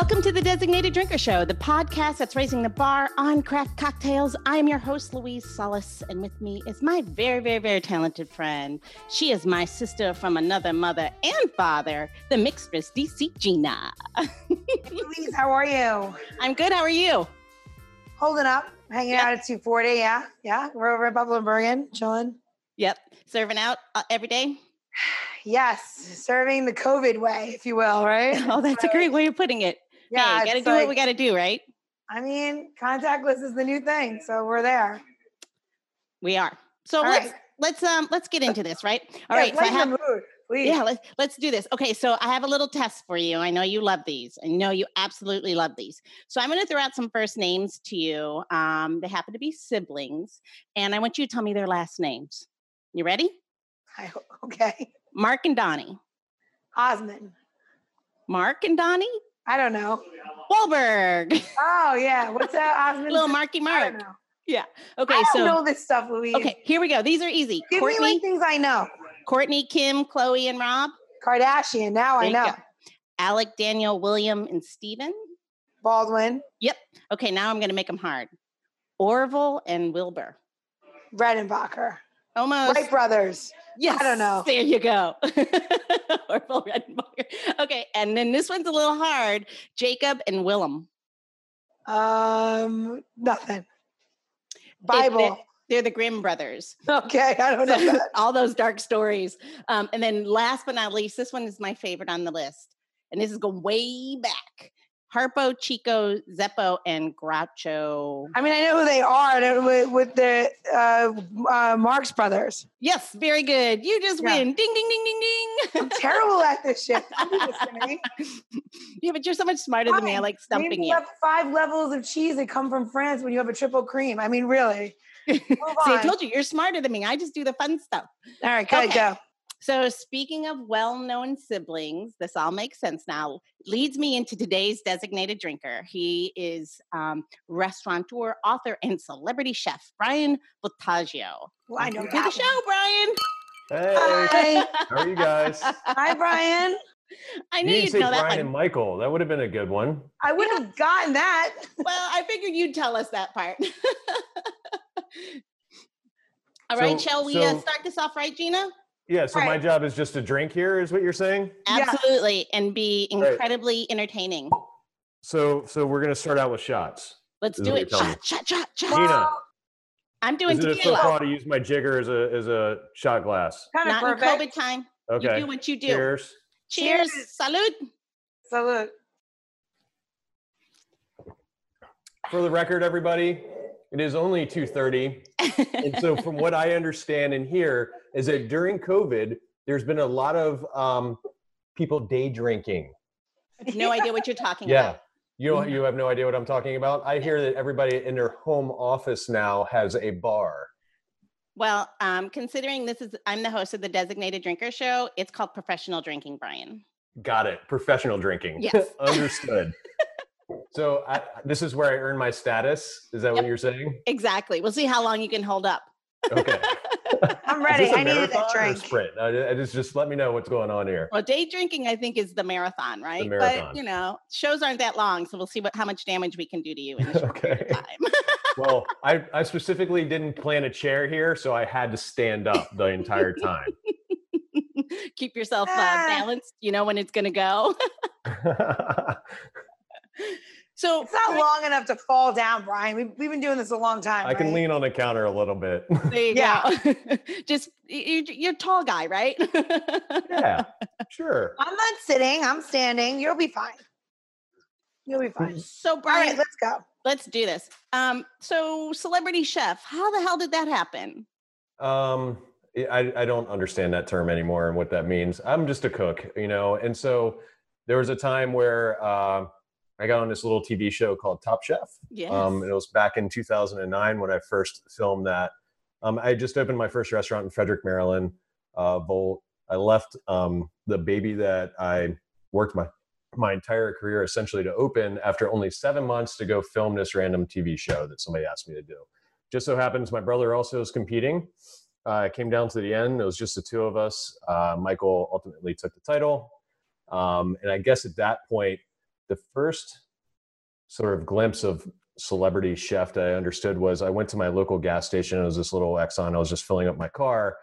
Welcome to the Designated Drinker Show, the podcast that's raising the bar on craft cocktails. I am your host, Louise Solis, and with me is my very, very, very talented friend. She is my sister from another mother and father, the mixtress DC Gina. Louise, how are you? I'm good. How are you? Holding up, hanging Yep. out at 240. Yeah, yeah. We're over at Buffalo and Bergen, chilling. Yep. Serving out uh, every day. Yes, serving the COVID way, if you will, right? Oh, that's a great way of putting it. Yeah, hey, got to it's do what we got to do, right? I mean, contactless is the new thing, so we're there. We are. So All let's right. let's um let's get into this, right? All Yeah, right. So I have mood. Yeah, let's let's do this. Okay, so I have a little test for you. I know you love these. I know you absolutely love these. So I'm going to throw out some first names to you. Um, they happen to be siblings, and I want you to tell me their last names. You ready? I okay. Mark and Donnie. Osmond. Mark and Donnie I don't know. Wahlberg. Oh yeah, what's that, Osmond? Little Marky I Mark. don't know. Yeah. Okay. I don't so know this stuff, Louise. okay, here we go. These are easy. Give Courtney, me like things I know. Courtney, Kim, Chloe, and Rob. Kardashian. Now There I know. Alec, Daniel, William, and Steven. Baldwin, Yep. Okay, now I'm going to make them hard. Orville and Wilbur. Redenbacher, Almost. Wright brothers. Yes. I don't know. There you go. Orville Redenbacher. Okay, and then this one's a little hard. Jacob and Willem. Um, nothing. Bible. They're, they're the Grimm brothers. Okay, I don't know that. all those dark stories. Um, and then last but not least, this one is my favorite on the list. And this is going way back. Harpo, Chico, Zeppo, and Groucho. I mean, I know who they are with, with the uh, uh, Marx Brothers. Yes, very good. You just Yeah. win. Ding, ding, ding, ding, ding. I'm terrible at this shit. Don't do this to me. yeah, but you're so much smarter than me. I like stumping you. up five levels of cheese that come from France when you have a triple cream. I mean, really. Move See, I told you, you're smarter than me. I just do the fun stuff. All right, go, Okay. go. So, speaking of well known siblings, this all makes sense now. Leads me into today's designated drinker. He is um, restaurateur, author, and celebrity chef, Bryan Voltaggio. Well, I know Welcome to the show, Bryan. Hey, Hi. how are you guys? Hi, Bryan. I You knew didn't you'd say know that Bryan one. and Michael. That would have been a good one. I would have gotten that. Well, I figured you'd tell us that part. All right, So- shall we uh, start this off right, Gina? Yeah, so my job is just to drink here, is what you're saying? Yeah. Absolutely, and be Right. incredibly entertaining. So so we're gonna start out with shots. Let's do it. Shot, shot, shot, shot. Gina, I'm doing is it a tequila. faux pas to use my jigger as a as a shot glass? kind of Not in. COVID time. Okay. You do what you do. Cheers. Cheers. Cheers. Salud. Salute. For the record, everybody, it is only 2:30. And so from what I understand and hear is that during COVID, there's been a lot of um, people day drinking. no idea what you're talking Yeah. about. You Mm-hmm. you have no idea what I'm talking about. I hear that everybody in their home office now has a bar. Well, um, considering this is, I'm the host of the Designated Drinker Show. It's called Professional Drinking, Bryan. Got it. Professional drinking. Yes. Understood. So I, this is where I earn my status. Is that what you're saying? Exactly. We'll see how long you can hold up. Okay. I'm Is ready. this a I needed marathon that or drink. sprint. Uh, just just let me know what's going on here. Well, day drinking, I think, is the marathon, right? But marathon. But you know, shows aren't that long, so we'll see what how much damage we can do to you in a short period Okay. of time. Well, I, I specifically didn't plan a chair here, so I had to stand up the entire time. Keep yourself uh, Ah. balanced. You know when it's going to go. So It's not long enough to fall down, Bryan. We've, we've been doing this a long time. I can lean on the counter a little bit. there you Yeah. go. Just you, you're a tall guy, right? yeah, sure. I'm not sitting. I'm standing. You'll be fine. You'll be fine. So Bryan, right, let's go. let's do this. Um, so celebrity chef, how the hell did that happen? Um, I, I don't understand that term anymore and what that means. I'm just a cook, you know. And so there was a time where uh, I got on this little TV show called Top Chef. Yes. Um, and it was back in 2009 when I first filmed that. Um, I just opened my first restaurant in Frederick, Maryland. Uh, Volt. I left um, the baby that I worked my my entire career essentially to open after only seven months to go film this random TV show that somebody asked me to do. Just so happens my brother also is competing. Uh, came down to the end. It was just the two of us. Uh, Michael ultimately took the title. Um, and I guess at that point, the first sort of glimpse of celebrity chef that I understood was I went to my local gas station. It was this little Exxon. I was just filling up my car,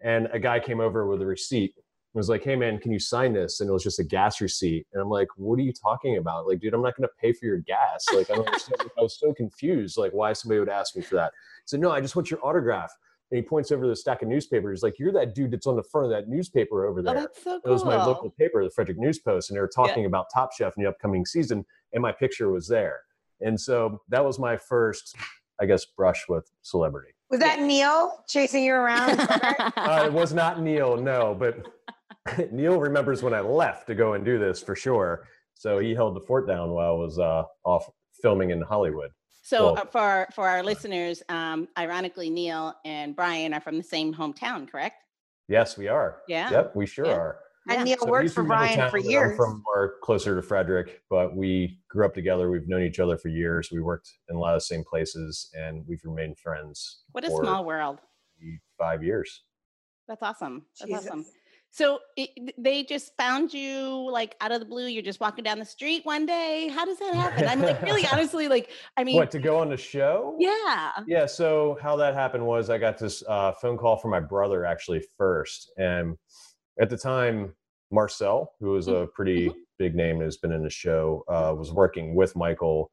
and a guy came over with a receipt. and was like, "Hey man, can you sign this?" And it was just a gas receipt. And I'm like, "What are you talking about? Like, dude, I'm not going to pay for your gas. Like, I don't understand." I was so confused, like why somebody would ask me for that. He said, "No, I just want your autograph." And he points over the stack of newspapers. Like, "You're that dude that's on the front of that newspaper over Oh, there." that's so cool. It was my local paper, the Frederick News Post, and they were talking about Top Chef in the upcoming season, and my picture was there. And so that was my first, I guess, brush with celebrity. Was that Neil chasing you around? Uh, it was not Neil, no, but Neil remembers when I left to go and do this for sure. So he held the fort down while I was uh, off filming in Hollywood. So Well- uh, for our, for our listeners, um, ironically, Neil and Bryan are from the same hometown, correct? Yes, we are. Yeah. Yep, we sure Yeah. are. and Neil So worked for Bryan for years. I'm from more closer to Frederick, but we grew up together. We've known each other for years. We worked in a lot of the same places, and we've remained friends. What a for small world. five years. That's awesome. That's awesome. So it, they just found you like out of the blue. You're just walking down the street one day. How does that happen? I'm like really honestly like I mean what to go on the show? yeah. Yeah. So how that happened was I got this uh, phone call from my brother actually first, and at the time Marcel, who was a pretty big name, has been in the show, uh, was working with Michael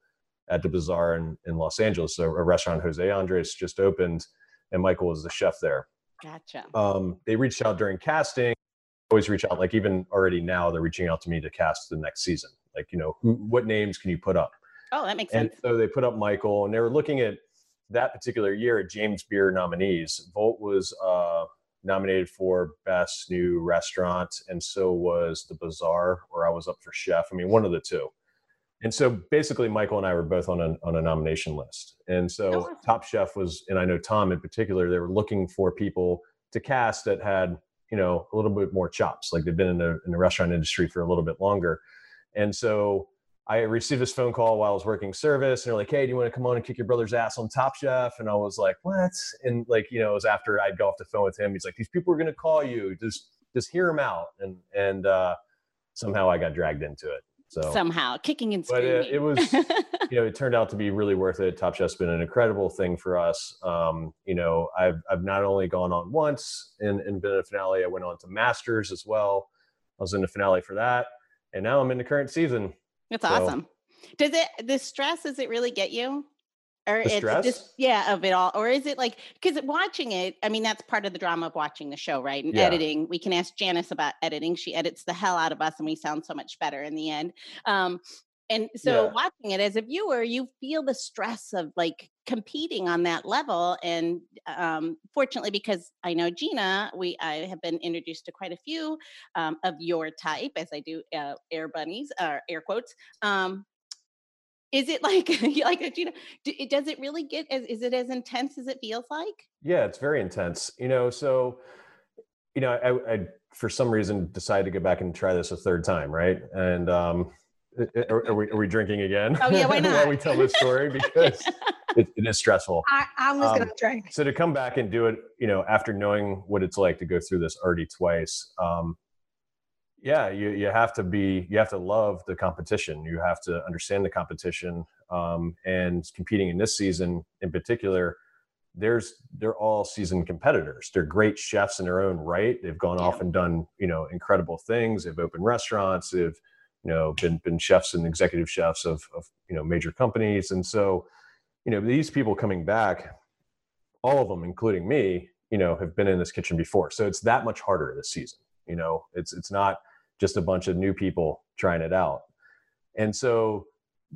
at the Bazaar in, in Los Angeles, so a restaurant Jose Andres just opened, and Michael was the chef there. Gotcha. Um, they reached out during casting. Always reach out, like even already now, they're reaching out to me to cast the next season. Like, you know, who, what names can you put up? Oh, that makes sense. And sense. so they put up Michael, and they were looking at that particular year at James Beard nominees. Volt was uh, nominated for Best New Restaurant, and so was The Bazaar, where I was up for Chef. I mean, one of the two. And so basically, Michael and I were both on a, on a nomination list. And so Oh. Top Chef was, and I know Tom in particular, they were looking for people to cast that had, you know, a little bit more chops, like they've been in the, in the restaurant industry for a little bit longer. And so I received this phone call while I was working service, and they're like, "Hey, do you want to come on and kick your brother's ass on Top Chef?" And I was like, "What?" And like, you know, it was after I'd go off the phone with him. He's like, "These people are going to call you. Just, just hear them out." And and uh, somehow I got dragged into it. So, Somehow kicking and but screaming. it, it was, you know, it turned out to be really worth it. Top Chef's been an incredible thing for us. Um, you know, I've I've not only gone on once and, and been in a finale. I went on to Masters as well. I was in the finale for that, and now I'm in the current season. That's So- awesome. Does it the stress? Does it really get you? Or The it's stress? just yeah of it all, or is it like because watching it? I mean, that's part of the drama of watching the show, right? And Yeah. editing. We can ask Janice about editing. She edits the hell out of us, and we sound so much better in the end. Um, and so Yeah. watching it as a viewer, you feel the stress of like competing on that level. And um, fortunately, because I know Gina, we I have been introduced to quite a few um, of your type, as I do uh, air bunnies or air quotes. Um, is it like you like Gina? d- it- Does it really get? As, is it as intense as it feels like? Yeah, it's very intense. You know, so you know, I, I for some reason decided to go back and try this a third time, right? And um, i- i- are, are we are we drinking again? Oh, yeah, why While not? we tell this story because it, it is stressful. I, I'm just Um, gonna drink. So to come back and do it, you know, after knowing what it's like to go through this already twice, um, yeah, you you have to be you have to love the competition. You have to understand the competition, um, and competing in this season in particular. There's they're all seasoned competitors. They're great chefs in their own right. They've gone Yeah. off and done you know incredible things. They've opened restaurants. They've you know been been chefs and executive chefs of of you know major companies. And so you know these people coming back all of them, including me, you know, have been in this kitchen before. So it's that much harder this season. You know, it's it's not just a bunch of new people trying it out. And so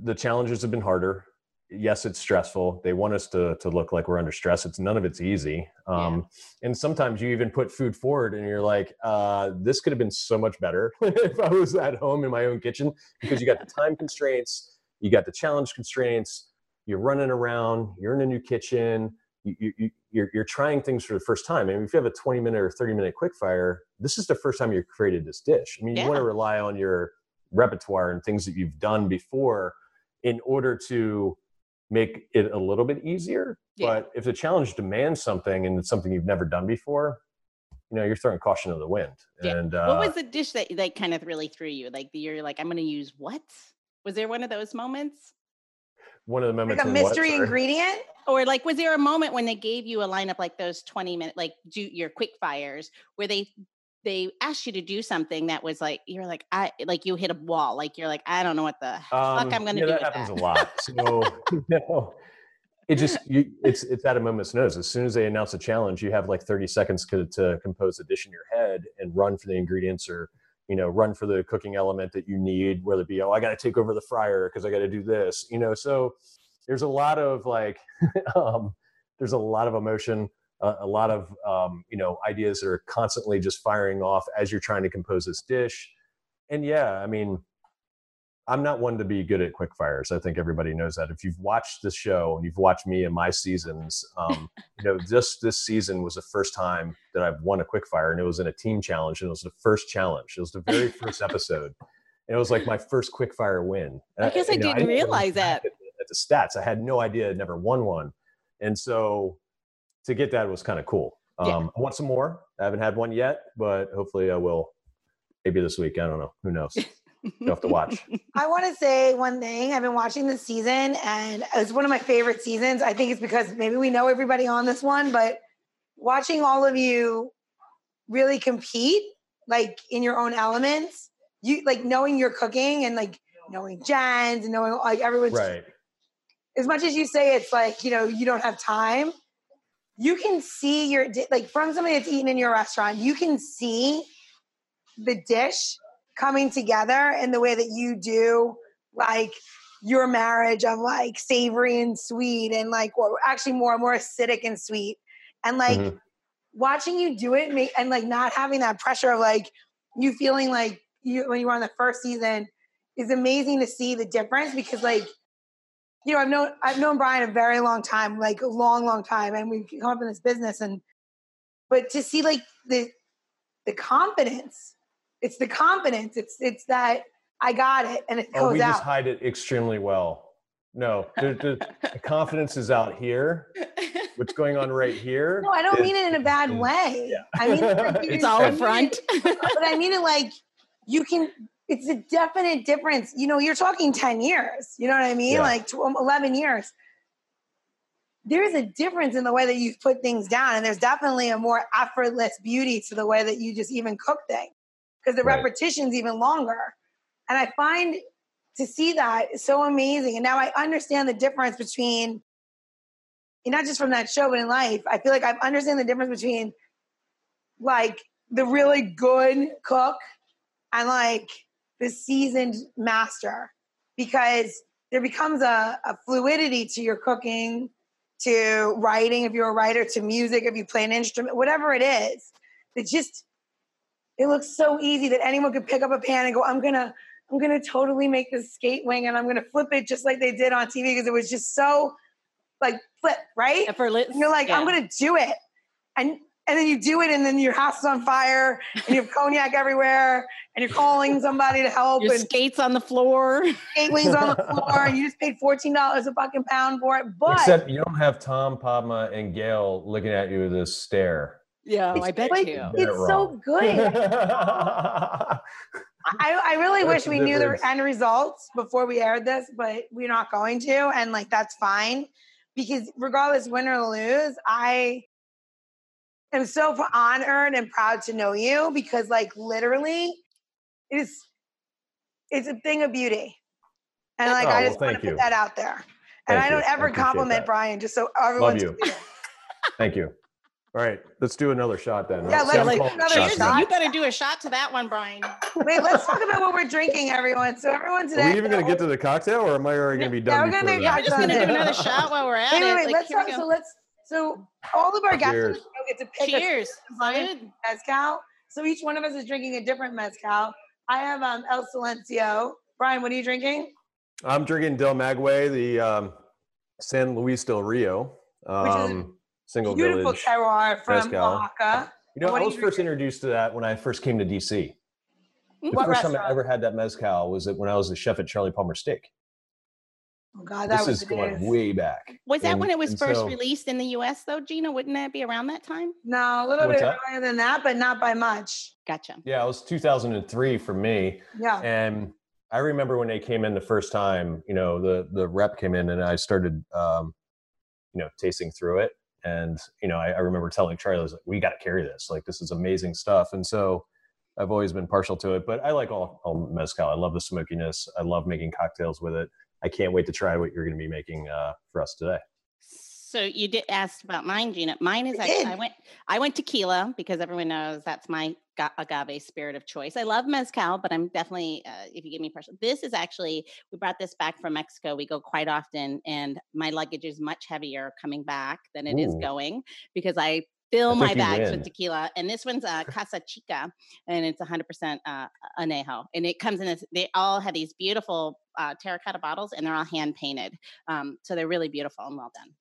the challenges have been harder. Yes, it's stressful. They want us to to look like we're under stress. It's none of it's easy. Um, And sometimes you even put food forward, and you're like, uh, "This could have been so much better if I was at home in my own kitchen." Because you got the time constraints, you got the challenge constraints. You're running around. You're in a new kitchen you, you, you- you're, you're trying things for the first time. I mean, if you have a 20 minute or 30 minute quick fire, this is the first time you've created this dish. I mean, you want to rely on your repertoire and things that you've done before in order to make it a little bit easier. Yeah. But if the challenge demands something and it's something you've never done before, you know, you're throwing caution to the wind. Yeah. And uh, what was the dish that that kind of really threw you? Like you're like, I'm going to use what? Was there one of those moments? One of the moments Like a in what, mystery ingredient. Or like was there a moment when they gave you a lineup like those 20 minute like do your quick fires where they they asked you to do something that was like you're like I like you hit a wall like you're like I don't know what the fuck Um, I'm gonna yeah, do that happens that. a lot. So you know, it just you, it's it's at a moment's notice. As soon as they announce a challenge, you have like 30 seconds to, to compose a dish in your head and run for the ingredients or you know run for the cooking element that you need. Whether it be oh I got to take over the fryer because I got to do this. You know, so there's a lot of like um, there's a lot of emotion. A lot of um, you know ideas that are constantly just firing off as you're trying to compose this dish and yeah i mean I'm not one to be good at quick fires. I think everybody knows that. If you've watched the show and you've watched me and my seasons, um, you know, this this season was the first time that I've won a quick fire, and it was in a team challenge, and it was the first challenge. It was the very first episode, and it was like my first quick fire win. I guess I know, didn't realize that. At, the- at the stats, I had no idea I'd never won one, and so to get that was kind of cool. Um, Yeah. I want some more. I haven't had one yet, but hopefully I will. Maybe this week. I don't know. Who knows? You'll have to watch. I want to say one thing. I've been watching this season and it's one of my favorite seasons. I think it's because maybe we know everybody on this one, but watching all of you really compete like in your own elements, you like knowing your cooking and like knowing Jen's and knowing like everyone's right. as much as you say it's like, you know, you don't have time, you can see your like from somebody that's eaten in your restaurant, you can see the dish coming together in the way that you do like your marriage of like savory and sweet and like or actually more and more acidic and sweet and like Mhm. watching you do it and like not having that pressure of like you feeling like you when you were on the first season is amazing to see the difference because like you know I've known I've known Bryan a very long time like a long long time and we've come up in this business and but to see like the the confidence it's the confidence it's it's that I got it and it Oh, goes we just hide it extremely well. No, the, the, the confidence is out here. What's going on right here? no I don't is- mean it in a bad is- way yeah. I mean it like, it's all I in front. but I mean it like you can. It's a definite difference. You know, you're talking ten years. You know what I mean? Yeah. Like tw- um, eleven years. There's a difference in the way that you put things down, and there's definitely a more effortless beauty to the way that you just even cook things because the Right. repetition's even longer. And I find to see that is so amazing. And now I understand the difference between, and not just from that show, but in life. I feel like I understand the difference between like the really good cook and like the seasoned master because there becomes a, a fluidity to your cooking to writing if you're a writer to music if you play an instrument whatever it is it just it looks so easy that anyone could pick up a pan and go i'm gonna i'm gonna totally make this skate wing and i'm gonna flip it just like they did on tv because it was just so like flip right Effortless. and you're like, I'm gonna do it. And and then you do it, and then your house is on fire, and you have cognac everywhere, and you're calling somebody to help, Your and skates on the floor. skate wings on the floor, and you just paid fourteen dollars a fucking pound for it. But Except you don't have Tom, Padma, and Gail looking at you with this stare. Yeah, It's I bet like- you. Get it it's so good. I, I really That's wish the we knew the end results before we aired this, but we're not going to, and like that's fine because regardless win or lose, I am so honored and proud to know you because like literally, it is it's a thing of beauty, and like Oh, I well, just want to thank put that out there. And Thank I don't I ever appreciate compliment that. Bryan, just so everyone's you. Thank you. All right, let's do another shot then. Yeah, let's I'm do another shots shot. now. You better do a shot to that one, Bryan. Wait, let's talk about what we're drinking, everyone. So everyone today. Are we even going to get to the cocktail, or am I already going to be Yeah, done we're gonna make- Yeah, that? we're just gonna do another shot while we're at Wait, it. wait, wait. Like, let's here we talk, so let's so all of our guests on the Cheers. show get to pick Cheers. a Dude. mezcal. So each one of us is drinking a different mezcal. I have um, El Silencio. Bryan, what are you drinking? I'm drinking Del Maguey, the um, San Luis del Rio is a um, single Beautiful village. terroir from mezcal. Oaxaca. You know, What I was first drinking? introduced to that when I first came to DC. The What first time I ever had that mezcal was that when I was the chef at Charlie Palmer Steak. Oh God, that This was is going it. way back. Was that And- when it was first so- released in the US though, Gina? Wouldn't that be around that time? No, a little What's bit that? earlier than that, but not by much. Gotcha. Yeah, it was 2003 for me. Yeah. And I remember when they came in the first time, you know, the the rep came in and I started, um, you know, tasting through it, and you know, I, I remember telling Charlie, I was like, "We got to carry this. Like, this is amazing stuff." And so, I've always been partial to it, but I like all, all mezcal. I love the smokiness. I love making cocktails with it. I can't wait to try what you're going to be making uh, for us today. So you did ask about mine, Gina. Mine is actually I went I went tequila because everyone knows that's my agave spirit of choice. I love mezcal, but I'm definitely uh, if you give me pressure. This is actually we brought this back from Mexico. We go quite often, and my luggage is much heavier coming back than it Ooh. is going because I fill my bags with tequila. And this one's uh, Casa Chica, and it's 100% uh, anejo. And it comes in this. They all have these beautiful uh, terracotta bottles, and they're all hand painted. Um, so they're really beautiful and well done.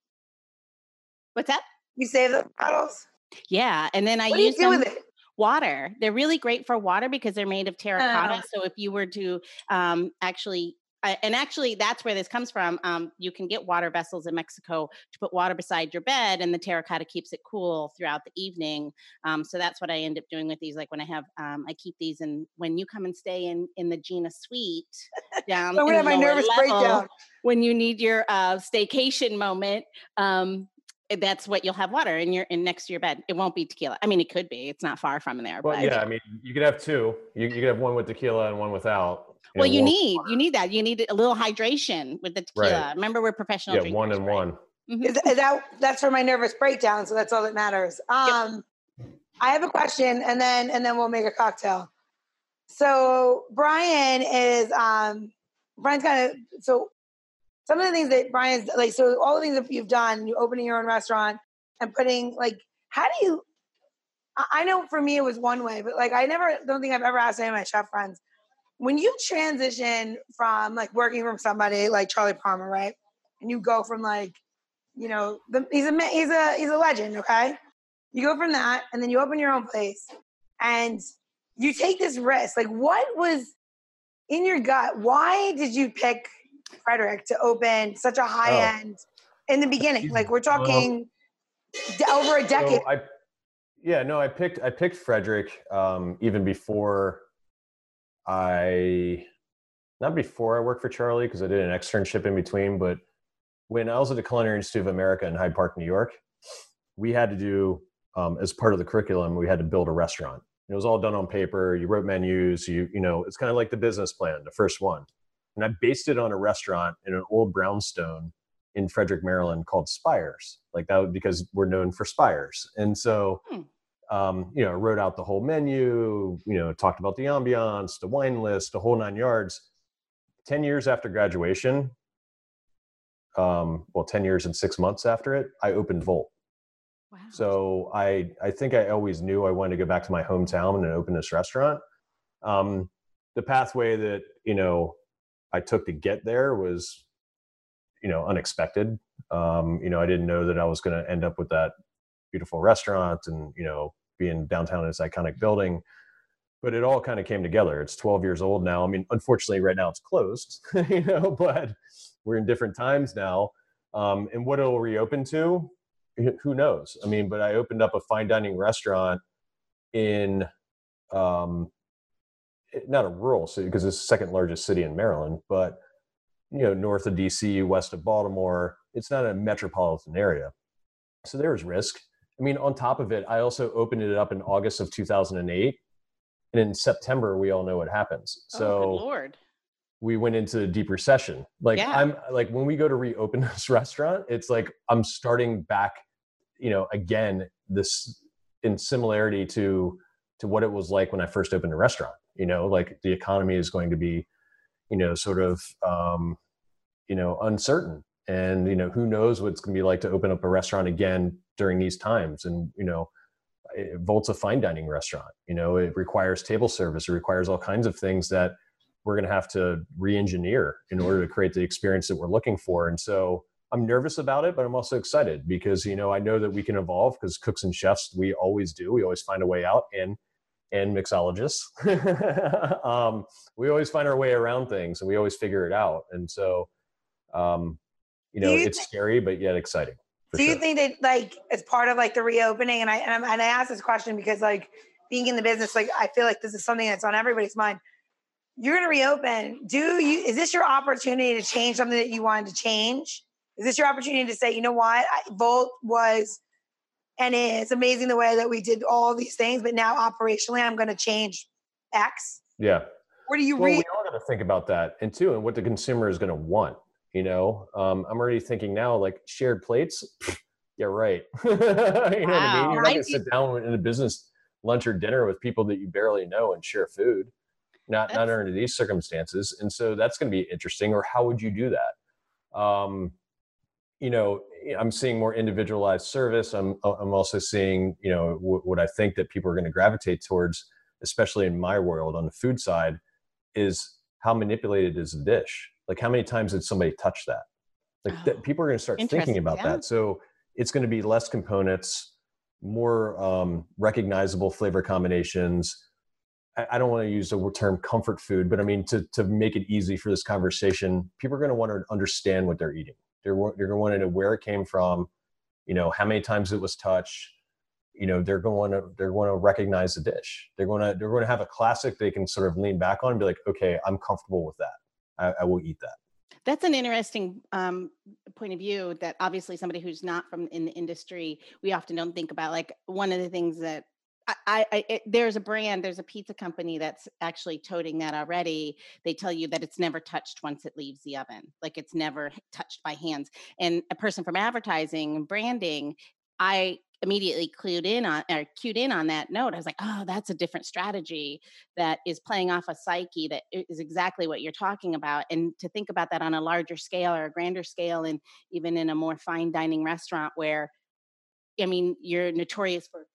What's that? You save the bottles? Yeah. And then I what use do them, with it? water. They're really great for water because they're made of terracotta. Uh, so if you were to um, actually and actually that's where this comes from um, you can get water vessels in mexico to put water beside your bed and the terracotta keeps it cool throughout the evening um, so that's what i end up doing with these like when i have um, i keep these and when you come and stay in in the gina suite down so in my nervous level, breakdown when you need your uh, staycation moment um, Eh, that's what you'll have water in your in next to your bed. It won't be tequila. I mean, it could be. It's not far from there. Well, yeah. I mean, you could have two. You, you could have one with tequila and one without. Well, you need water. you need that. You need a little hydration with the tequila. Right. Remember, we're professional. Yeah, drinkers, one and right? one. Mm-hmm. Is, is, that that's for my nervous breakdown? So that's all that matters. Um, yep. I have a question, and then and then we'll make a cocktail. So Bryan is um Bryan's kind of so some of the things that Bryan's like, so all the things that you've done, you opening your own restaurant and putting like, how do you? I know for me it was one way, but like I never don't think I've ever asked any of my chef friends when you transition from like working from somebody like Charlie Palmer, right? And you go from like, you know, the, he's a he's a he's a legend, okay? You go from that, and then you open your own place, and you take this risk. Like, what was in your gut? Why did you pick Frederick to open such a high oh. end in the beginning. Like we're talking over a decade. So I, yeah, no, I picked I picked Frederick um, even before I not before I worked for Charlie because I did an externship in between, but when I was at the Culinary Institute of America in Hyde Park, New York, we had to do um, as part of the curriculum, we had to build a restaurant. It was all done on paper. You wrote menus. You you know, it's kind of like the business plan, the first one and I based it on a restaurant in an old brownstone in Frederick, Maryland called Spires. Like that because we're known for Spires. And so, hmm. Um, you know, wrote out the whole menu, you know, talked about the ambiance, the wine list, the whole nine yards. 10 years after graduation, um, well, 10 years and six months after it, I opened Volt. Wow. So I, I think I always knew I wanted to go back to my hometown and open this restaurant. Um, the pathway that, you know, I took to get there was, you know, unexpected. Um, you know, I didn't know that I was going to end up with that beautiful restaurant and, you know, being downtown in this iconic building. But it all kind of came together. It's 12 years old now. I mean, unfortunately, right now it's closed, you know, but we're in different times now. Um, and what it'll reopen to, who knows? I mean, but I opened up a fine dining restaurant in um, not a rural city because it's the second largest city in Maryland, but you know, north of DC, west of Baltimore, it's not a metropolitan area. So there's risk. I mean, on top of it, I also opened it up in August of 2008. And in September, we all know what happens. Oh, so oh, Lord. we went into a deep recession. Like yeah. I'm like when we go to reopen this restaurant, it's like I'm starting back, you know, again, this in similarity to to what it was like when I first opened a restaurant you know like the economy is going to be you know sort of um, you know uncertain and you know who knows what it's going to be like to open up a restaurant again during these times and you know volt's a fine dining restaurant you know it requires table service it requires all kinds of things that we're going to have to re-engineer in order to create the experience that we're looking for and so i'm nervous about it but i'm also excited because you know i know that we can evolve because cooks and chefs we always do we always find a way out and and mixologists. um, we always find our way around things and we always figure it out. And so, um, you know, you it's th- scary, but yet exciting. Do sure. you think that like it's part of like the reopening? And I, and, and I asked this question because like being in the business, like I feel like this is something that's on everybody's mind. you're going to reopen. Do you? Is this your opportunity to change something that you wanted to change? Is this your opportunity to say, you know what, I, Volt was and is amazing the way that we did all these things, but now operationally, I'm going to change X. Yeah. Where do you Well, read? we all got to think about that, and too, and what the consumer is going to want. You know, um, I'm already thinking now, like shared plates. Yeah, right. you know what I mean? You're not going to sit down in a business lunch or dinner with people that you barely know and share food. Not not under these circumstances, and so that's going to be interesting. Or how would you do that? Um, you know, I'm seeing more individualized service. I'm I'm also seeing, you know, what, what I think that people are going to gravitate towards, especially in my world on the food side, is how manipulated is the dish? Like how many times did somebody touch that? Like Oh, that people are going to start thinking about yeah. that. So it's going to be less components, more um, recognizable flavor combinations. I, I don't want to use the term comfort food, but I mean to to make it easy for this conversation, people are going to want to understand what they're eating. They're they're going to want to know where it came from, you know, how many times it was touched. You know, they're going to they're going to recognize the dish. They're going to they're going to have a classic they can sort of lean back on and be like, okay, I'm comfortable with that. I, I will eat that. That's an interesting um, point of view. That obviously somebody who's not from in the industry, we often don't think about. Like one of the things that I, I, it, there's a brand, there's a pizza company that's actually toting that already. They tell you that it's never touched once it leaves the oven, like it's never touched by hands. And a person from advertising and branding, I immediately clued in on or cued in on that note. I was like, oh, that's a different strategy that is playing off a psyche that is exactly what you're talking about. And to think about that on a larger scale or a grander scale, and even in a more fine dining restaurant where, I mean, you're notorious for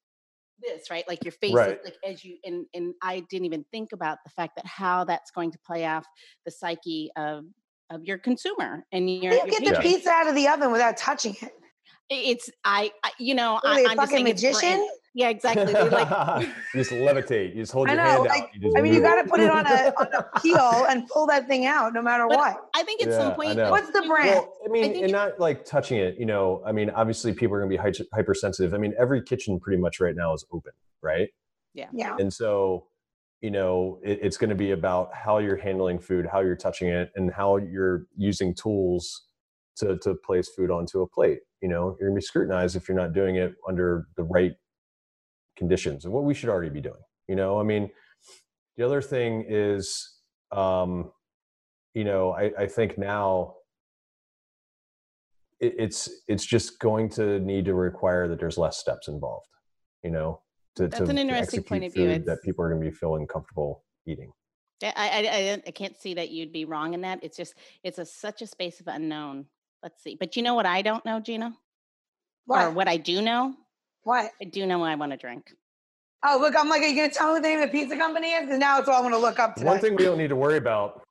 this, right? Like your face, is Right. like as you and and I didn't even think about the fact that how that's going to play off the psyche of of your consumer and your, you your get the patron. pizza out of the oven without touching it? It's I, I you know What I, are they, a I'm just fucking saying magician? Yeah, exactly. Like you just levitate. You just hold I your know, hand like, out. You I mean, you got to put it on a on a peel and pull that thing out, no matter But what. I think at Yeah, some point. What's the brand? Well, I mean, think and not like touching it. You know, I mean, obviously, people are going to be hy- hypersensitive. I mean, every kitchen pretty much right now is open, right? Yeah. And so, you know, it, it's going to be about how you're handling food, how you're touching it, and how you're using tools to to place food onto a plate. You know, you're going to be scrutinized if you're not doing it under the right conditions, and what we should already be doing. You know, I mean, the other thing is, um, you know, I, I think now it, it's it's just going to need to require that there's less steps involved. You know, to, That's to, an interesting point of view. that people are going to be feeling comfortable eating. I, I, I, I can't see that you'd be wrong in that. It's just, it's a, such a space of unknown. Let's see. But you know what I don't know, Gina? Or What? what I do know? What? I do know what I want to drink. Oh, look, I'm like, are you going to tell me the name of the pizza company is? Because now it's all I'm going to look up today. One thing we don't need to worry about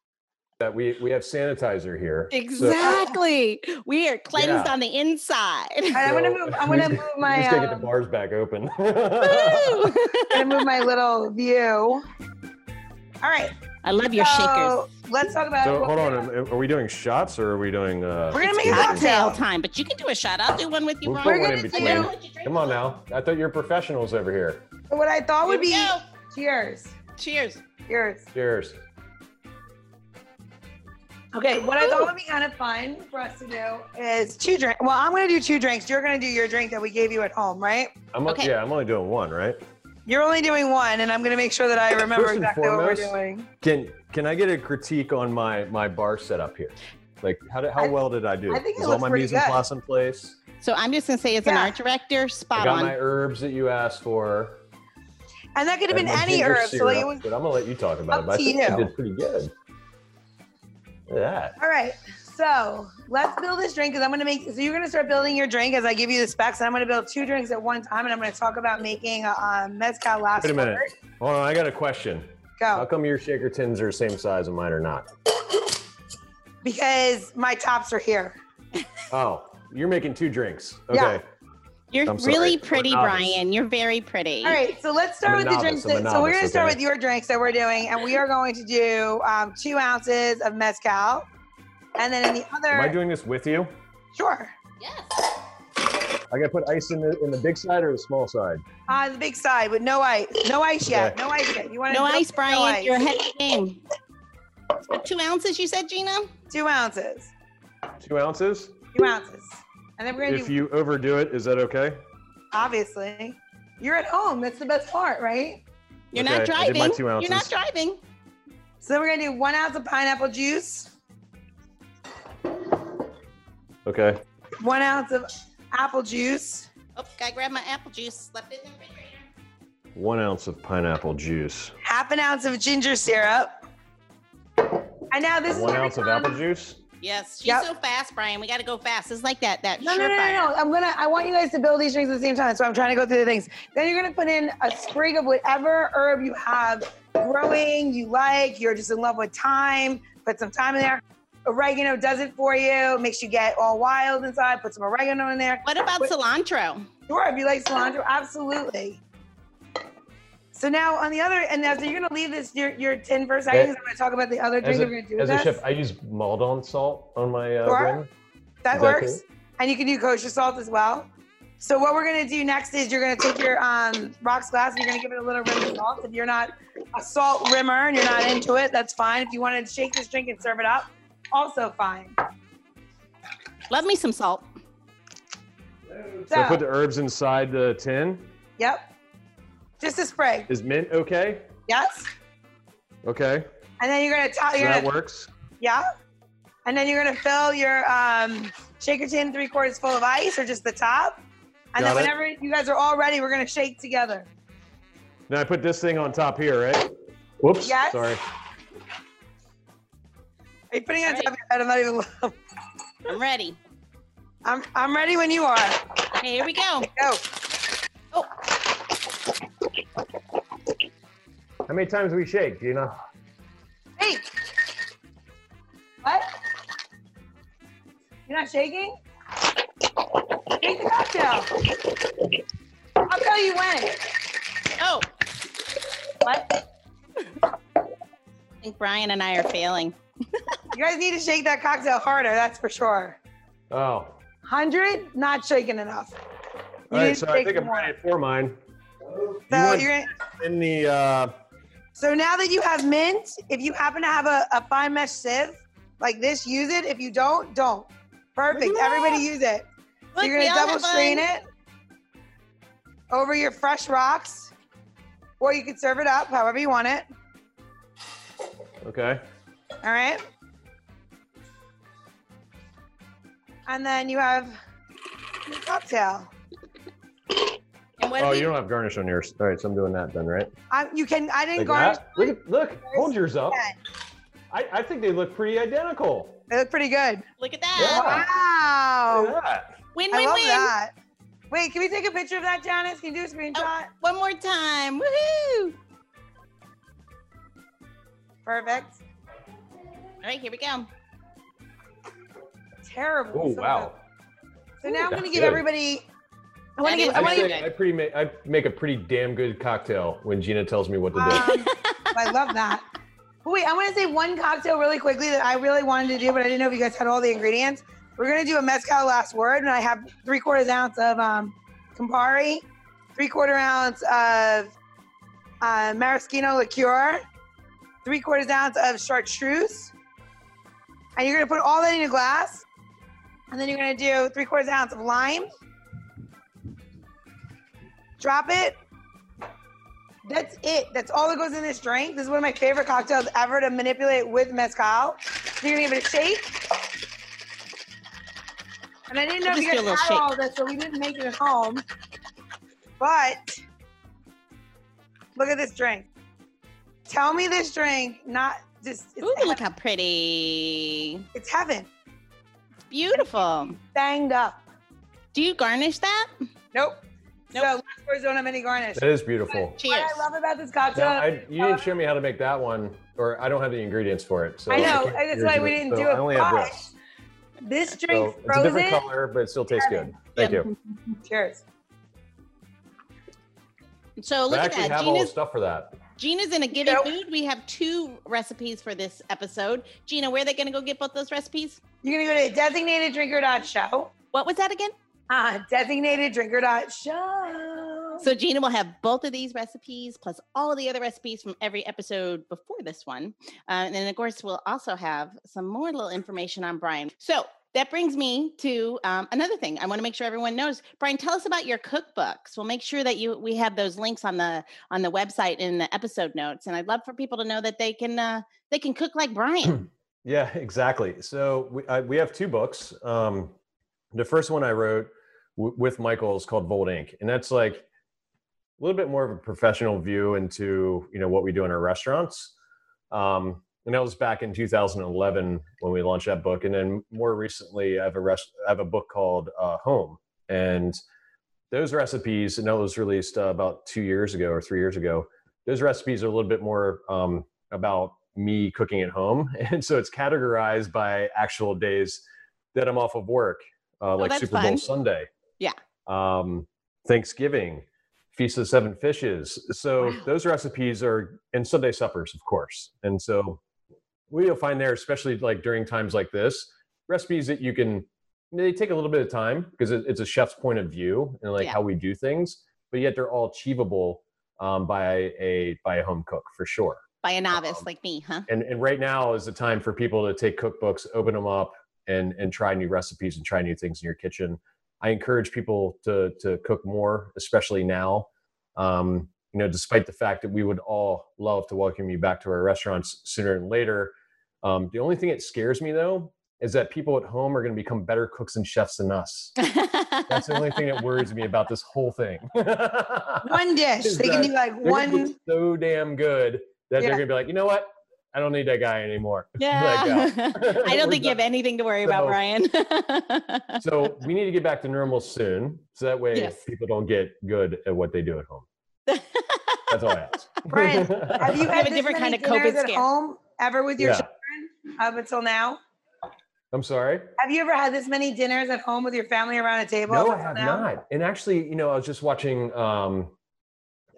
that we we have sanitizer here. So- Exactly. we are cleansed Yeah. on the inside. All right, I'm going to move. I'm going to we- move my. just gotta get the Um, bars back open. I'm going to move my little view. All right. I love your so shakers. Let's talk about. so what hold on, are we doing shots or are we doing? Uh, We're gonna make a? Cocktail cocktail. time, but you can do a shot. I'll do one with you, We'll Ron. We're one gonna in do- between. What you drink Come on now. I thought you were professionals over here. What I thought would be. go. Cheers. Cheers. Cheers. Cheers. Okay, what I thought would be kind of fun for us to do is two drinks. Well, I'm going to do two drinks. You're going to do your drink that we gave you at home, right? I'm o- Okay. yeah, I'm only doing one, right? You're only doing one, and I'm going to make sure that I remember First and exactly what we're doing. Can can I get a critique on my my bar setup here? Like how did, how I- well did I do? I think it Is all my pretty mise en place in place? So I'm just going to say, as an art director, I spot got on. my herbs that you asked for. And that could have and been any herbs. herb. So like it was. but I'm gonna let you talk about it. I to think you you. did pretty good. Look at that. All right. So let's build this drink because I'm going to make. So you're going to start building your drink as I give you the specs, and I'm going to build two drinks at one time, and I'm going to talk about making a um, mezcal last. Wait a minute. word. Hold on, I got a question. Go. How come your shaker tins are the same size and mine are not? because my tops are here. Oh, you're making two drinks. Okay. Yeah. You're I'm really I'm pretty. Bryan. You're very pretty. All right, so let's start I'm with the drinks. novice, I'm a that- so we're going to start okay? with your drinks that we're doing, and we are going to do um, two ounces of mezcal, and then in the other, Am I doing this with you? sure, Yes. I gotta put ice in the in the big side or the small side? on Uh, the big side with no ice, no ice yet, Okay. no ice yet. You want No ice, Bryan. You're ahead of the game. Two ounces, you said, Gina? Two ounces. Two ounces. Two ounces. And then we're gonna If do you overdo it, is that okay? obviously. You're at home. That's the best part, right? You're Okay, not I did my driving. two You're not driving. So then we're gonna do one ounce of pineapple juice, Okay. one ounce of apple juice, Oh, gotta grab my apple juice. Left it in the refrigerator. One ounce of pineapple juice. half an ounce of ginger syrup. And now this is One where we ounce of come- apple juice. Yes, she's Yep. so fast, Bryan. We got to go fast. It's like that. That No, no, no, no, no. I'm gonna. I want you guys to build these drinks at the same time. So I'm trying to go through the things. Then you're gonna put in a sprig of whatever herb you have growing, you like. You're just in love with thyme. Put some thyme in there. Oregano does it for you. Makes you get all wild inside. Put some oregano in there. What about Wait. cilantro? Sure, if you like cilantro, absolutely. So now on the other, and now so you're gonna leave this your your tin for a second. 'cause I'm gonna talk about the other drink As that a, we're gonna do as with a this. chef, I use Maldon salt on my uh, Sure. rim. That Is that works. And you can do kosher salt as well. So what we're gonna do next is you're gonna take your um, rocks glass and you're gonna give it a little rim of salt. If you're not a salt rimmer and you're not into it, that's fine. If you want to shake this drink and serve it up, also fine. Love me some salt. So I put the herbs inside the tin. yep. Just a spray. Is mint okay? Yes. Okay. And then you're gonna top. So You're that gonna, works. yeah. And then you're gonna fill your um, shaker tin three quarters full of ice or just the top. And Got then it. whenever you guys are all ready, we're gonna shake together. Now I put this thing on top here, right? Whoops. Yes. Sorry. Are you putting it on top of your head? I'm not even. I'm ready. I'm I'm ready when you are. Okay, here we go. Go. Oh, How many times do we shake, Gina? Hey. What? You're not shaking? Shake the cocktail. I'll tell you when. oh. What? I think Bryan and I are failing. You guys need to shake that cocktail harder, that's for sure. Oh. 100, not shaking enough. You All need to So I shake think I'm ready for mine. So want you're in the uh, so now that you have mint, if you happen to have a, a fine mesh sieve like this, use it. If you don't, don't. Perfect. Everybody use it. So Look, you're gonna double strain fun. it over your fresh rocks, or you could serve it up however you want it. okay. All right. And then you have your cocktail. And Oh, we- you don't have garnish on yours. All right, so I'm doing that then, right? I, you can. I didn't Like garnish. that? Look, at, look, hold yours up. I, I think they look pretty identical. They look pretty good. Look at that. Wow. Look at that. Win, I win, love win. that. Wait, can we take a picture of that, Janice? Can you do a oh, screenshot? Oh, one more time. Woohoo. Perfect. All right, here we go. Terrible. Oh So wow. good. So now I'm going to give good. everybody. I want to give. I I, want to give. I pretty make I make a pretty damn good cocktail when Gina tells me what to do. Um, I love that. But wait, I want to say one cocktail really quickly that I really wanted to do, but I didn't know if you guys had all the ingredients. We're gonna do a mezcal last word, and I have three quarters ounce of um, Campari, three quarter ounce of uh, maraschino liqueur, three quarters ounce of chartreuse, and you're gonna put all that in a glass, and then you're gonna do three quarters ounce of lime. Drop it, that's it. That's all that goes in this drink. This is one of my favorite cocktails ever to manipulate with mezcal. So you're gonna give it a shake. And I didn't know I'll if you guys had all this, so we didn't make it at home. But look at this drink. Tell me this drink, not just it's, Ooh, heaven. look how pretty. it's heaven. Beautiful. Banged up. Do you garnish that? Nope. Nope. So last words don't have any garnish. That is beautiful. Cheers. What I love about this cocktail. Now, I, you didn't show me how to make that one, or I don't have the ingredients for it. So I know, can't that's why we didn't so do it, I only have but this. this So drink it's a different frozen. color, but it still tastes good. Thank Yeah. you. Cheers. So I look at actually that. have all the Gina's, stuff for that. Gina's in a giving mood. We have two recipes for this episode. Gina, where are they going to go get both those recipes? You're gonna go to designateddrinker.show. What was that again? Uh, designateddrinker.show. So Gina will have both of these recipes plus all the other recipes from every episode before this one. Uh, and then, of course, we'll also have some more little information on Bryan. So that brings me to um, another thing. I want to make sure everyone knows. Bryan, tell us about your cookbooks. We'll make sure that you we have those links on the on the website in the episode notes. And I'd love for people to know that they can uh, they can cook like Bryan. yeah, exactly. So we I, we have two books. Um, the first one I wrote w- with Michael is called Volt Ink., and that's like a little bit more of a professional view into you know what we do in our restaurants. Um, and that was back in 2011 when we launched that book. And then more recently, I have a rest, I have a book called uh, Home, and those recipes. And that was released uh, about two years ago or three years ago. Those recipes are a little bit more um, about me cooking at home, and so it's categorized by actual days that I'm off of work, uh, like oh, Super Bowl fun. Sunday. Yeah. Um, Thanksgiving, Feast of Seven Fishes. So wow. those recipes are and Sunday suppers, of course. And so what you'll find there, especially like during times like this, recipes that you can they take a little bit of time because it's a chef's point of view and like yeah. how we do things, but yet they're all achievable um, by a by a home cook for sure. By a novice um, like me, huh? And and right now is the time for people to take cookbooks, open them up, and and try new recipes and try new things in your kitchen. I encourage people to to cook more, especially now. Um, you know, despite the fact that we would all love to welcome you back to our restaurants sooner than later, um, the only thing that scares me though is that people at home are going to become better cooks and chefs than us. That's the only thing that worries me about this whole thing. one dish. They can do like one. So damn good that yeah. they're going to be like, you know what? I don't need that guy anymore. Yeah. I don't think you have anything to worry so, about, Bryan. so we need to get back to normal soon. So that way yes. people don't get good at what they do at home. That's all I ask. Bryan, have you had a different kind of COVID at home ever with your yeah up until now? I'm sorry. Have you ever had this many dinners at home with your family around a table? No, I have now? not. And actually, you know, I was just watching. Um,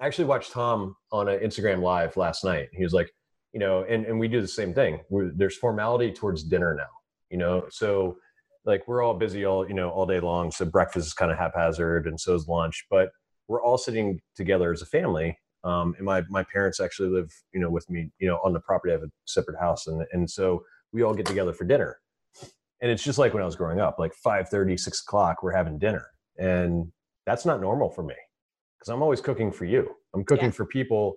I actually watched Tom on an Instagram live last night. He was like, you know, and and we do the same thing. We're, there's formality towards dinner now. You know, so like we're all busy all you know all day long. So breakfast is kind of haphazard, and so is lunch. But we're all sitting together as a family. Um, and my my parents actually live, you know, with me, you know, on the property. I have a separate house, and and so we all get together for dinner. And it's just like when I was growing up, like 5 30, 6 o'clock, we're having dinner. And that's not normal for me because I'm always cooking for you. I'm cooking yeah. for people,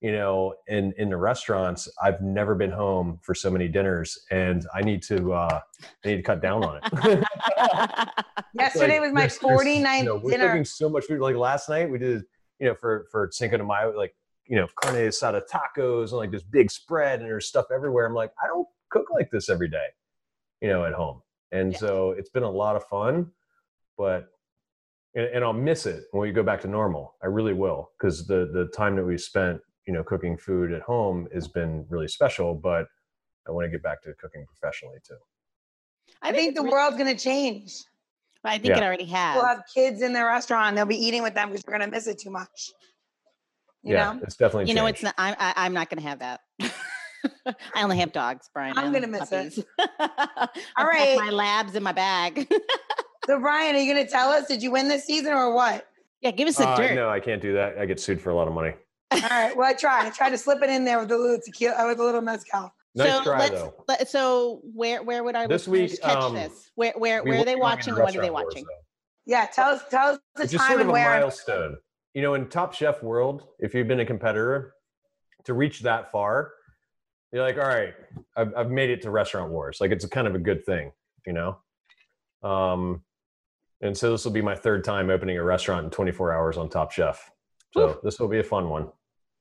you know, in in the restaurants. I've never been home for so many dinners, and I need to uh, I need to cut down on it. Yesterday like, was my 49th you know, we're dinner. cooking so much food. Like last night, we did you know for for Cinco de Mayo, like you know carne asada tacos and like this big spread, and there's stuff everywhere. I'm like, I don't cook like this every day, you know, at home. And yeah. so it's been a lot of fun, but and, and I'll miss it when we go back to normal. I really will because the the time that we spent, you know, cooking food at home has been really special. But I want to get back to cooking professionally too. I think the world's going to change. I think yeah. it already has. We'll have kids in the restaurant. They'll be eating with them because we're going to miss it too much. You yeah, know? it's definitely. You changed. know, it's not. I'm. I, am i am not going to have that. I only have dogs, Bryan. I'm gonna miss puppies. it. All right, my labs in my bag. so, Bryan, are you gonna tell us? Did you win this season or what? Yeah, give us a uh, dirt. No, I can't do that. I get sued for a lot of money. All right. Well, I try. I try to slip it in there with a little tequila, uh, with a little mezcal. Nice so try, though. Let, so, where where would our this week catch um, this? Where where where are they watching? What are they watching? Wars, yeah, tell us tell us the it's time just sort and of where. A milestone. You know, in Top Chef world, if you've been a competitor, to reach that far, you're like, all right, I've, I've made it to restaurant wars. Like it's a kind of a good thing, you know? Um, and so this will be my third time opening a restaurant in 24 hours on Top Chef. So Ooh. this will be a fun one.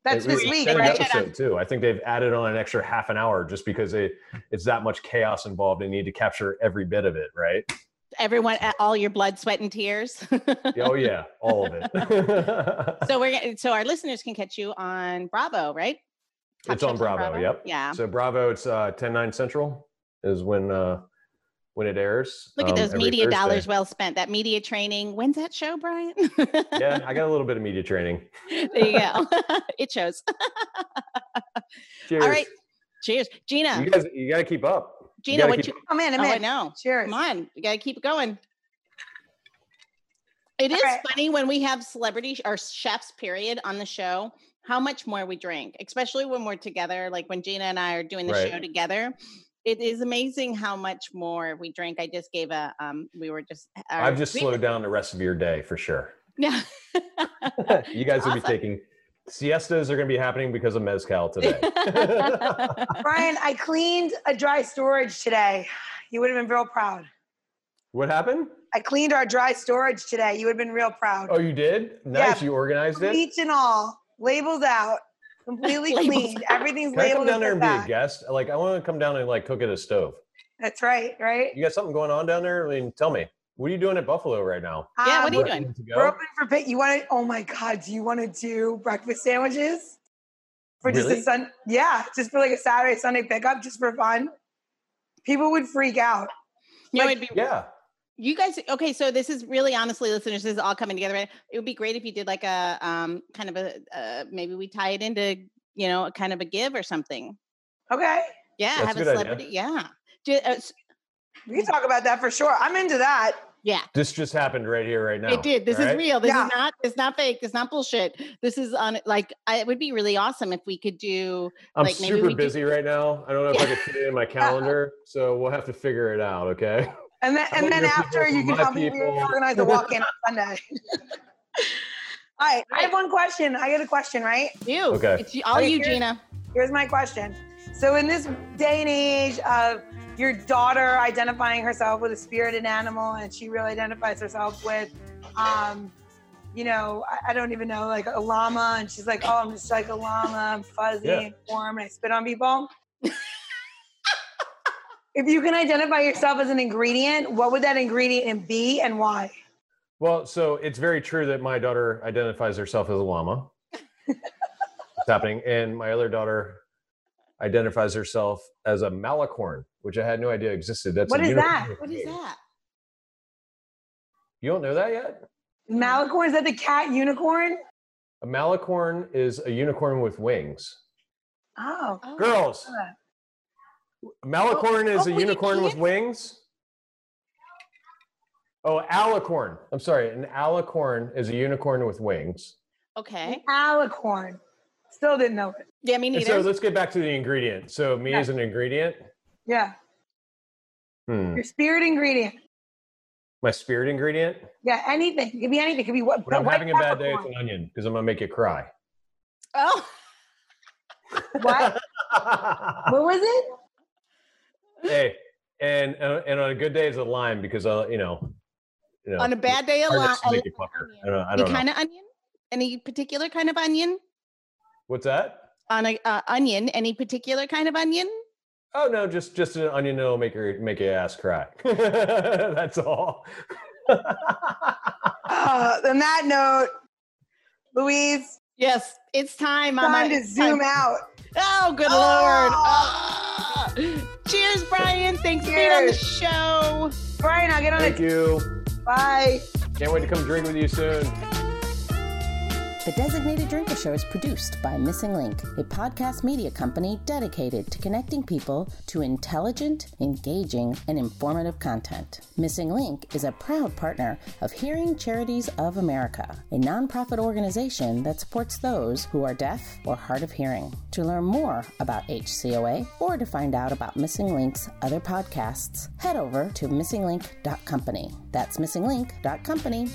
That's this week, right? Episode too. I think they've added on an extra half an hour just because it, it's that much chaos involved. They need to capture every bit of it, right? Everyone, all your blood, sweat, and tears. oh yeah, all of it. so we're so our listeners can catch you on Bravo, right? Top it's on Bravo, Bravo, Yep. Yeah. So Bravo, it's uh, 10 9 Central is when uh, when it airs. Look at um, those media Thursday. dollars well spent. That media training. When's that show, Bryan? yeah, I got a little bit of media training. there you go. it shows. Cheers. All right. Cheers, Gina. You guys, you got to keep up. Gina, what keep... you? Come in, I'm oh, in. I know. Cheers. Come on, you got to keep going. It is right. funny when we have celebrity or chefs, period, on the show, how much more we drink, especially when we're together. Like when Gina and I are doing the Right. show together. It is amazing how much more we drink. I just gave a um we were just our- I've just we- slowed down the rest of your day for sure. Yeah. you guys will be taking siestas are going to be happening because of mezcal today. Bryan, I cleaned a dry storage today. You would have been real proud. what happened? I cleaned our dry storage today. You would have been real proud. Oh, you did? Nice. Yeah. You organized it. Bleach and all, labels out, completely Labels cleaned. Everything's Can I come labeled down there and be a guest? Like, I want to come down and like cook at a stove. That's right, right? You got something going on down there? I mean, tell me. What are you doing at Buffalo right now? Yeah, what are you Um, doing? We're open for pick. You want to? Oh my God! Do you want to do breakfast sandwiches for just a sun? Yeah, just for like a Saturday Sunday pickup, just for fun. People would freak out. you know, Like- it'd be Yeah. You guys okay so this is really honestly listeners this is all coming together right? it would be great if you did like a um kind of a uh, maybe we tie it into you know a kind of a give or something Okay, yeah That's have a a good idea. celebrity yeah Ju- uh, we can talk about that for sure. I'm into that. yeah This just happened right here, right now. it did this all is right? real this Yeah. is not it's not fake it's not bullshit this is on like I, it would be really awesome if we could do I'm like, maybe super we do- busy right now. I don't know if I can fit it in my calendar, so we'll have to figure it out. Okay. And then, and then after you can my help me people. organize a walk-in on Sunday. All right, I have one question. I got a question, right? you Okay. it's all Okay, you here's- gina Here's my question. So, in this day and age of your daughter identifying herself with a spirited animal, and she really identifies herself with, um, you know, I, I don't even know, like a llama, and she's like, "Oh, I'm just like a llama, I'm fuzzy Yeah. and warm, and I spit on people." if you can identify yourself as an ingredient, what would that ingredient be, and why? Well, so it's very true that my daughter identifies herself as a llama. it's happening, and my other daughter identifies herself as a malicorn, which I had no idea existed. That's What a is that? with what is that You don't know that yet? Malicorn is that the cat unicorn? A malicorn is a unicorn with wings. Oh, Oh. Girls, malicorn is oh, a well, unicorn with wings. Oh, alicorn. I'm sorry. An alicorn is a unicorn with wings. okay alicorn. Still didn't know it. yeah me And neither so let's get back to the ingredient. So me Yeah. as an ingredient. Yeah, Hmm. your spirit ingredient. My spirit ingredient. Yeah, anything. It could be anything. It could be what. When I'm having a bad day, it's an onion because I'm gonna make you cry. oh What? What was it? Hey, and uh, and on a good day, it's a lime because uh, you know, you know, on a bad day a hard lot to make you. I don't, I any don't know. kind of onion any particular kind of onion What's that? on a uh, onion any particular kind of onion Oh no, just just an onion that'll make your make your ass cry. That's all. Uh, on that note, Louise, yes it's time I'm time a- to zoom time- out. oh good lord Ah. Cheers bryan thanks for being on the show Bryan, I'll get on Thank it. you. Bye. Can't wait to come drink with you soon. The Designated Drinker Show is produced by Missing Link, a podcast media company dedicated to connecting people to intelligent, engaging, and informative content. Missing Link is a proud partner of Hearing Charities of America, a nonprofit organization that supports those who are deaf or hard of hearing. To learn more about HCOA or to find out about Missing Link's other podcasts, head over to missinglink.company. That's missinglink.company.